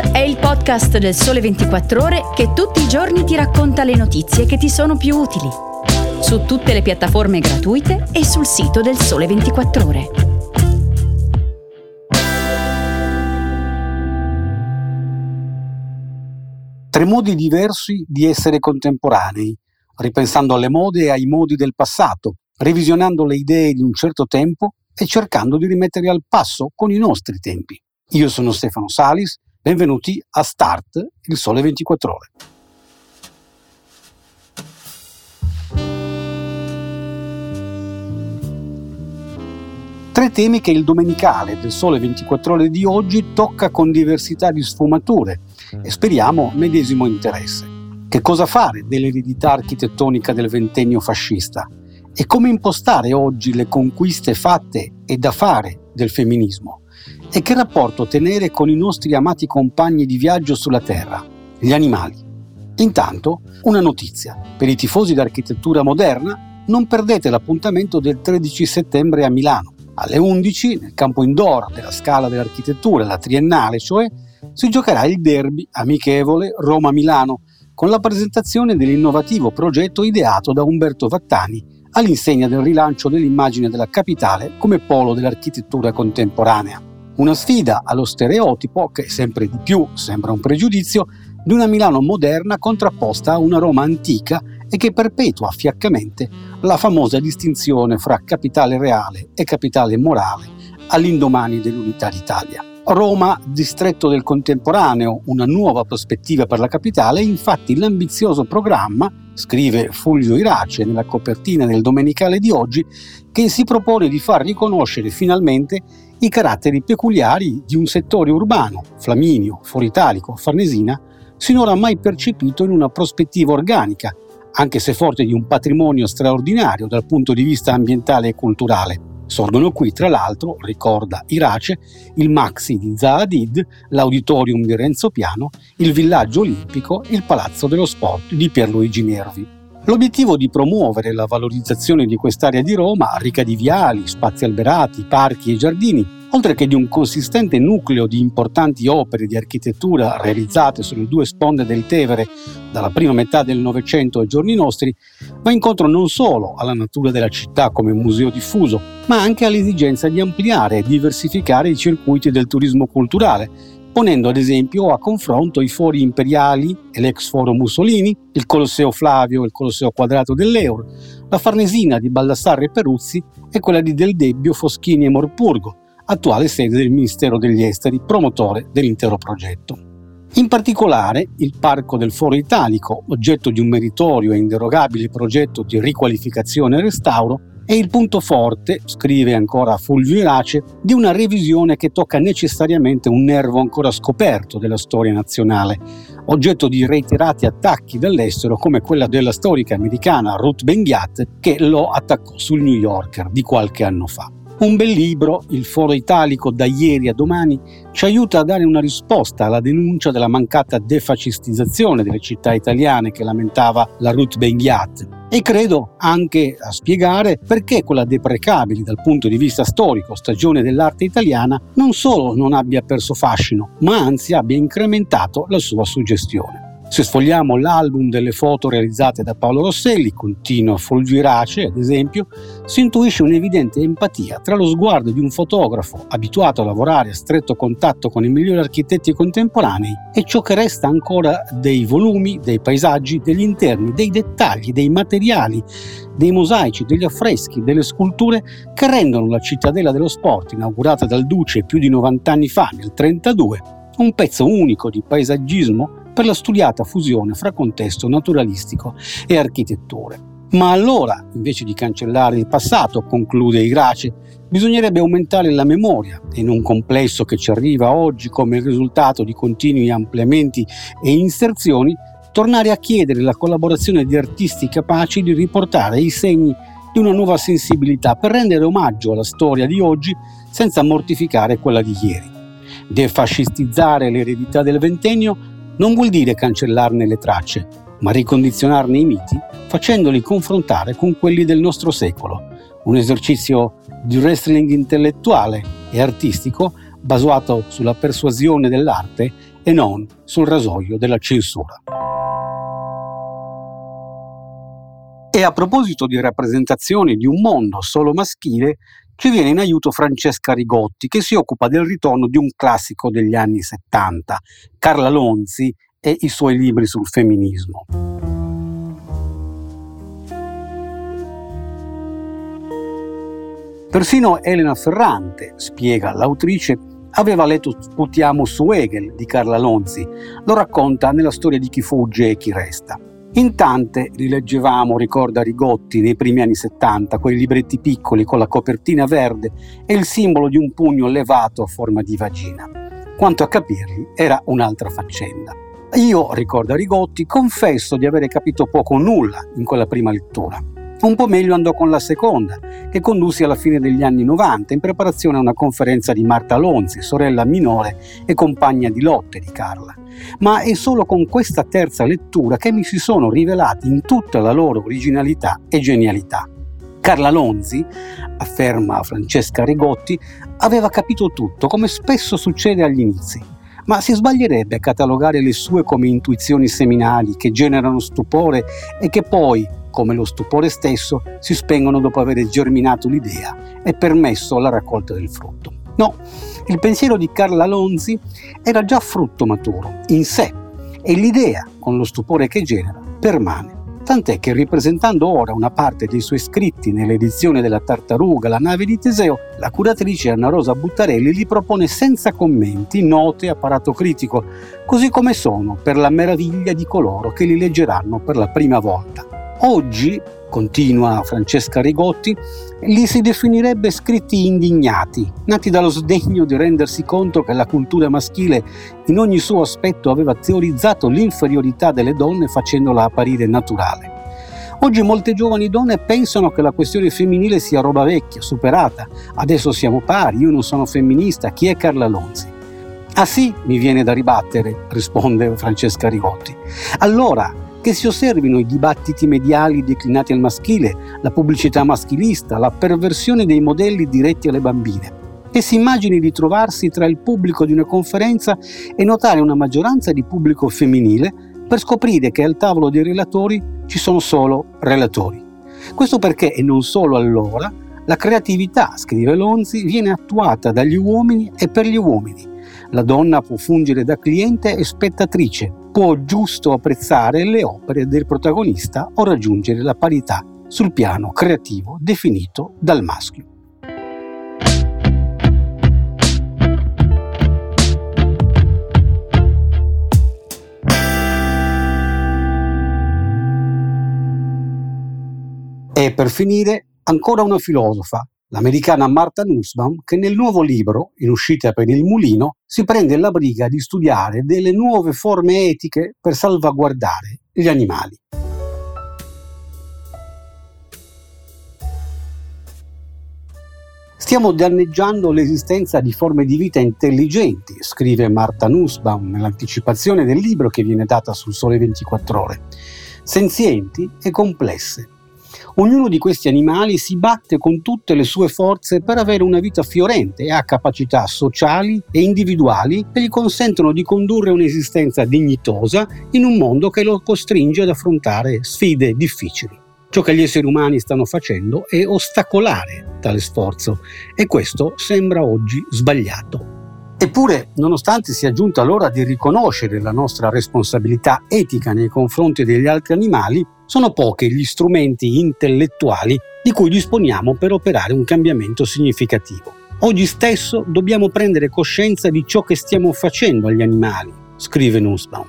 È il podcast del Sole 24 Ore che tutti i giorni ti racconta le notizie che ti sono più utili. Su tutte le piattaforme gratuite e sul sito del Sole 24 Ore. Tre modi diversi di essere contemporanei, ripensando alle mode e ai modi del passato, revisionando le idee di un certo tempo e cercando di rimetterli al passo con i nostri tempi. Io sono Stefano Salis, benvenuti a Start, il sole 24 ore. Tre temi che il domenicale del Sole 24 ore di oggi tocca con diversità di sfumature e speriamo medesimo interesse. Che cosa fare dell'eredità architettonica del ventennio fascista? E come impostare oggi le conquiste fatte e da fare del femminismo? E che rapporto tenere con i nostri amati compagni di viaggio sulla Terra, gli animali? Intanto, una notizia. Per i tifosi d'architettura moderna, non perdete l'appuntamento del 13 settembre a Milano. Alle 11, nel campo indoor della Scala dell'Architettura, la triennale cioè, si giocherà il derby amichevole Roma-Milano, con la presentazione dell'innovativo progetto ideato da Umberto Vattani all'insegna del rilancio dell'immagine della capitale come polo dell'architettura contemporanea. Una sfida allo stereotipo, che sempre di più sembra un pregiudizio, di una Milano moderna contrapposta a una Roma antica e che perpetua fiaccamente la famosa distinzione fra capitale reale e capitale morale all'indomani dell'unità d'Italia. Roma, distretto del contemporaneo, una nuova prospettiva per la capitale, infatti l'ambizioso programma, scrive Fulvio Irace nella copertina del domenicale di oggi, che si propone di far riconoscere finalmente i caratteri peculiari di un settore urbano, Flaminio, Foritalico, Farnesina, sinora mai percepito in una prospettiva organica, anche se forte di un patrimonio straordinario dal punto di vista ambientale e culturale. Sorgono qui, tra l'altro, ricorda Irace, il Maxi di Zaadid, l'Auditorium di Renzo Piano, il Villaggio Olimpico e il Palazzo dello Sport di Pierluigi Nervi. L'obiettivo di promuovere la valorizzazione di quest'area di Roma, ricca di viali, spazi alberati, parchi e giardini, oltre che di un consistente nucleo di importanti opere di architettura realizzate sulle due sponde del Tevere dalla prima metà del Novecento ai giorni nostri, va incontro non solo alla natura della città come museo diffuso, ma anche all'esigenza di ampliare e diversificare i circuiti del turismo culturale, ponendo ad esempio a confronto i fori imperiali e l'ex foro Mussolini, il Colosseo Flavio e il Colosseo Quadrato dell'Eur, la Farnesina di Baldassarre e Peruzzi e quella di Del Debbio, Foschini e Morpurgo, attuale sede del Ministero degli Esteri, promotore dell'intero progetto. In particolare, il Parco del Foro Italico, oggetto di un meritorio e inderogabile progetto di riqualificazione e restauro, è il punto forte, scrive ancora Fulvio Irace, di una revisione che tocca necessariamente un nervo ancora scoperto della storia nazionale, oggetto di reiterati attacchi dall'estero come quella della storica americana Ruth Bengiat che lo attaccò sul New Yorker di qualche anno fa. Un bel libro, Il Foro Italico da ieri a domani, ci aiuta a dare una risposta alla denuncia della mancata defascistizzazione delle città italiane che lamentava la Ruth Benguiat e credo anche a spiegare perché quella deprecabile dal punto di vista storico stagione dell'arte italiana non solo non abbia perso fascino, ma anzi abbia incrementato la sua suggestione. Se sfogliamo l'album delle foto realizzate da Paolo Rosselli, continua Fulvio Irace, ad esempio, si intuisce un'evidente empatia tra lo sguardo di un fotografo abituato a lavorare a stretto contatto con i migliori architetti contemporanei e ciò che resta ancora dei volumi, dei paesaggi, degli interni, dei dettagli, dei materiali, dei mosaici, degli affreschi, delle sculture che rendono la cittadella dello sport, inaugurata dal Duce più di 90 anni fa, nel 1932, un pezzo unico di paesaggismo per la studiata fusione fra contesto naturalistico e architetture. Ma allora, invece di cancellare il passato, conclude Irace, bisognerebbe aumentare la memoria in un complesso che ci arriva oggi come risultato di continui ampliamenti e inserzioni, tornare a chiedere la collaborazione di artisti capaci di riportare i segni di una nuova sensibilità per rendere omaggio alla storia di oggi senza mortificare quella di ieri. Defascistizzare l'eredità del ventennio non vuol dire cancellarne le tracce, ma ricondizionarne i miti facendoli confrontare con quelli del nostro secolo. Un esercizio di wrestling intellettuale e artistico basato sulla persuasione dell'arte e non sul rasoio della censura. E a proposito di rappresentazioni di un mondo solo maschile, ci viene in aiuto Francesca Rigotti, che si occupa del ritorno di un classico degli anni 70, Carla Lonzi e i suoi libri sul femminismo. Persino Elena Ferrante, spiega l'autrice, aveva letto Sputiamo su Hegel di Carla Lonzi, lo racconta nella storia di chi fugge e chi resta. In tante rileggevamo, ricorda Rigotti, nei primi anni 70, quei libretti piccoli con la copertina verde e il simbolo di un pugno levato a forma di vagina. Quanto a capirli era un'altra faccenda. Io, ricorda Rigotti, confesso di avere capito poco o nulla in quella prima lettura. Un po' meglio andò con la seconda, che condussi alla fine degli anni 90 in preparazione a una conferenza di Marta Lonzi, sorella minore e compagna di lotte di Carla. Ma è solo con questa terza lettura che mi si sono rivelati in tutta la loro originalità e genialità. Carla Lonzi, afferma Francesca Rigotti, aveva capito tutto, come spesso succede agli inizi ma si sbaglierebbe a catalogare le sue come intuizioni seminali che generano stupore e che poi, come lo stupore stesso, si spengono dopo aver germinato l'idea e permesso la raccolta del frutto. No, il pensiero di Carla Lonzi era già frutto maturo, in sé, e l'idea, con lo stupore che genera, permane tant'è che ripresentando ora una parte dei suoi scritti nell'edizione della Tartaruga, la nave di Teseo, la curatrice Anna Rosa Buttarelli li propone senza commenti, note, apparato critico, così come sono, per la meraviglia di coloro che li leggeranno per la prima volta. Oggi, continua Francesca Rigotti, li si definirebbe scritti indignati, nati dallo sdegno di rendersi conto che la cultura maschile in ogni suo aspetto aveva teorizzato l'inferiorità delle donne facendola apparire naturale. Oggi molte giovani donne pensano che la questione femminile sia roba vecchia, superata. Adesso siamo pari, io non sono femminista, chi è Carla Lonzi? Ah sì, mi viene da ribattere, risponde Francesca Rigotti. Allora, che si osservino i dibattiti mediali declinati al maschile, la pubblicità maschilista, la perversione dei modelli diretti alle bambine, che si immagini di trovarsi tra il pubblico di una conferenza e notare una maggioranza di pubblico femminile per scoprire che al tavolo dei relatori ci sono solo relatori. Questo perché, e non solo allora, la creatività, scrive Lonzi, viene attuata dagli uomini e per gli uomini. La donna può fungere da cliente e spettatrice, può giusto apprezzare le opere del protagonista o raggiungere la parità sul piano creativo definito dal maschio. E per finire, ancora una filosofa, l'americana Martha Nussbaum, che nel nuovo libro, in uscita per il mulino, si prende la briga di studiare delle nuove forme etiche per salvaguardare gli animali. Stiamo danneggiando l'esistenza di forme di vita intelligenti, scrive Marta Nussbaum nell'anticipazione del libro che viene data sul Sole 24 ore, senzienti e complesse Ognuno di questi animali si batte con tutte le sue forze per avere una vita fiorente e ha capacità sociali e individuali che gli consentono di condurre un'esistenza dignitosa in un mondo che lo costringe ad affrontare sfide difficili. Ciò che gli esseri umani stanno facendo è ostacolare tale sforzo e questo sembra oggi sbagliato. Eppure, nonostante sia giunta l'ora di riconoscere la nostra responsabilità etica nei confronti degli altri animali, sono pochi gli strumenti intellettuali di cui disponiamo per operare un cambiamento significativo. Oggi stesso dobbiamo prendere coscienza di ciò che stiamo facendo agli animali, scrive Nussbaum.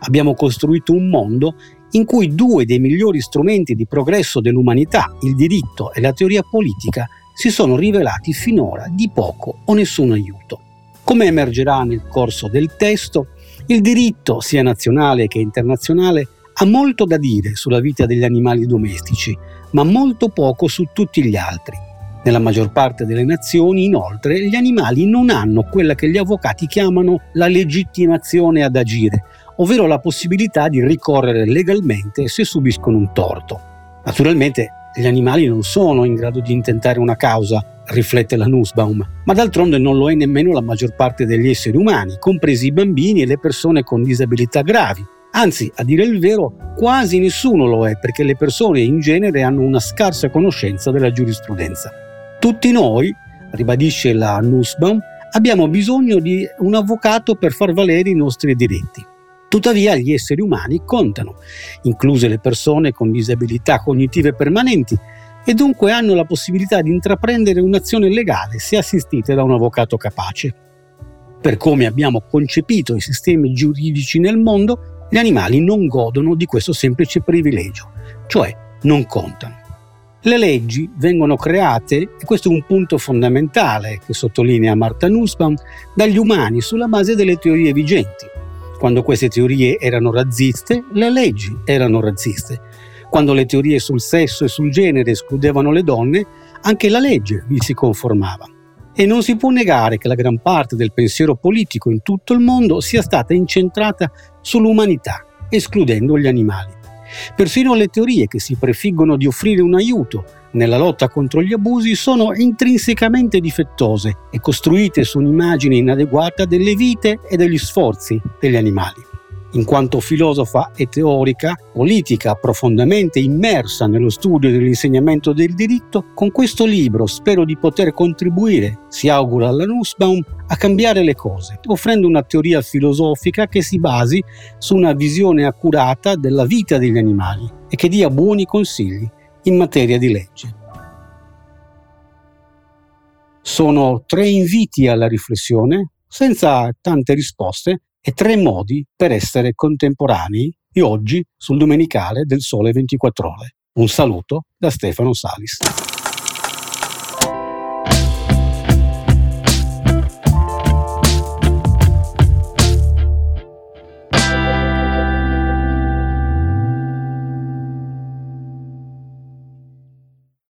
Abbiamo costruito un mondo in cui due dei migliori strumenti di progresso dell'umanità, il diritto e la teoria politica, si sono rivelati finora di poco o nessun aiuto. Come emergerà nel corso del testo, il diritto, sia nazionale che internazionale, ha molto da dire sulla vita degli animali domestici, ma molto poco su tutti gli altri. Nella maggior parte delle nazioni, inoltre, gli animali non hanno quella che gli avvocati chiamano la legittimazione ad agire, ovvero la possibilità di ricorrere legalmente se subiscono un torto. Naturalmente gli animali non sono in grado di intentare una causa riflette la Nussbaum, ma d'altronde non lo è nemmeno la maggior parte degli esseri umani, compresi i bambini e le persone con disabilità gravi. Anzi, a dire il vero, quasi nessuno lo è perché le persone in genere hanno una scarsa conoscenza della giurisprudenza. Tutti noi, ribadisce la Nussbaum, abbiamo bisogno di un avvocato per far valere i nostri diritti. Tuttavia gli esseri umani contano, incluse le persone con disabilità cognitive permanenti, e dunque hanno la possibilità di intraprendere un'azione legale se assistite da un avvocato capace. Per come abbiamo concepito i sistemi giuridici nel mondo, gli animali non godono di questo semplice privilegio, cioè non contano. Le leggi vengono create, e questo è un punto fondamentale che sottolinea Marta Nussbaum, dagli umani sulla base delle teorie vigenti. Quando queste teorie erano razziste, le leggi erano razziste. Quando le teorie sul sesso e sul genere escludevano le donne, anche la legge vi si conformava. E non si può negare che la gran parte del pensiero politico in tutto il mondo sia stata incentrata sull'umanità, escludendo gli animali. Persino le teorie che si prefiggono di offrire un aiuto nella lotta contro gli abusi sono intrinsecamente difettose e costruite su un'immagine inadeguata delle vite e degli sforzi degli animali. In quanto filosofa e teorica politica profondamente immersa nello studio dell'insegnamento del diritto, con questo libro spero di poter contribuire, si augura alla Nussbaum, a cambiare le cose, offrendo una teoria filosofica che si basi su una visione accurata della vita degli animali e che dia buoni consigli in materia di legge. Sono tre inviti alla riflessione, senza tante risposte, e tre modi per essere contemporanei di oggi sul Domenicale del Sole 24 Ore. Un saluto da Stefano Salis.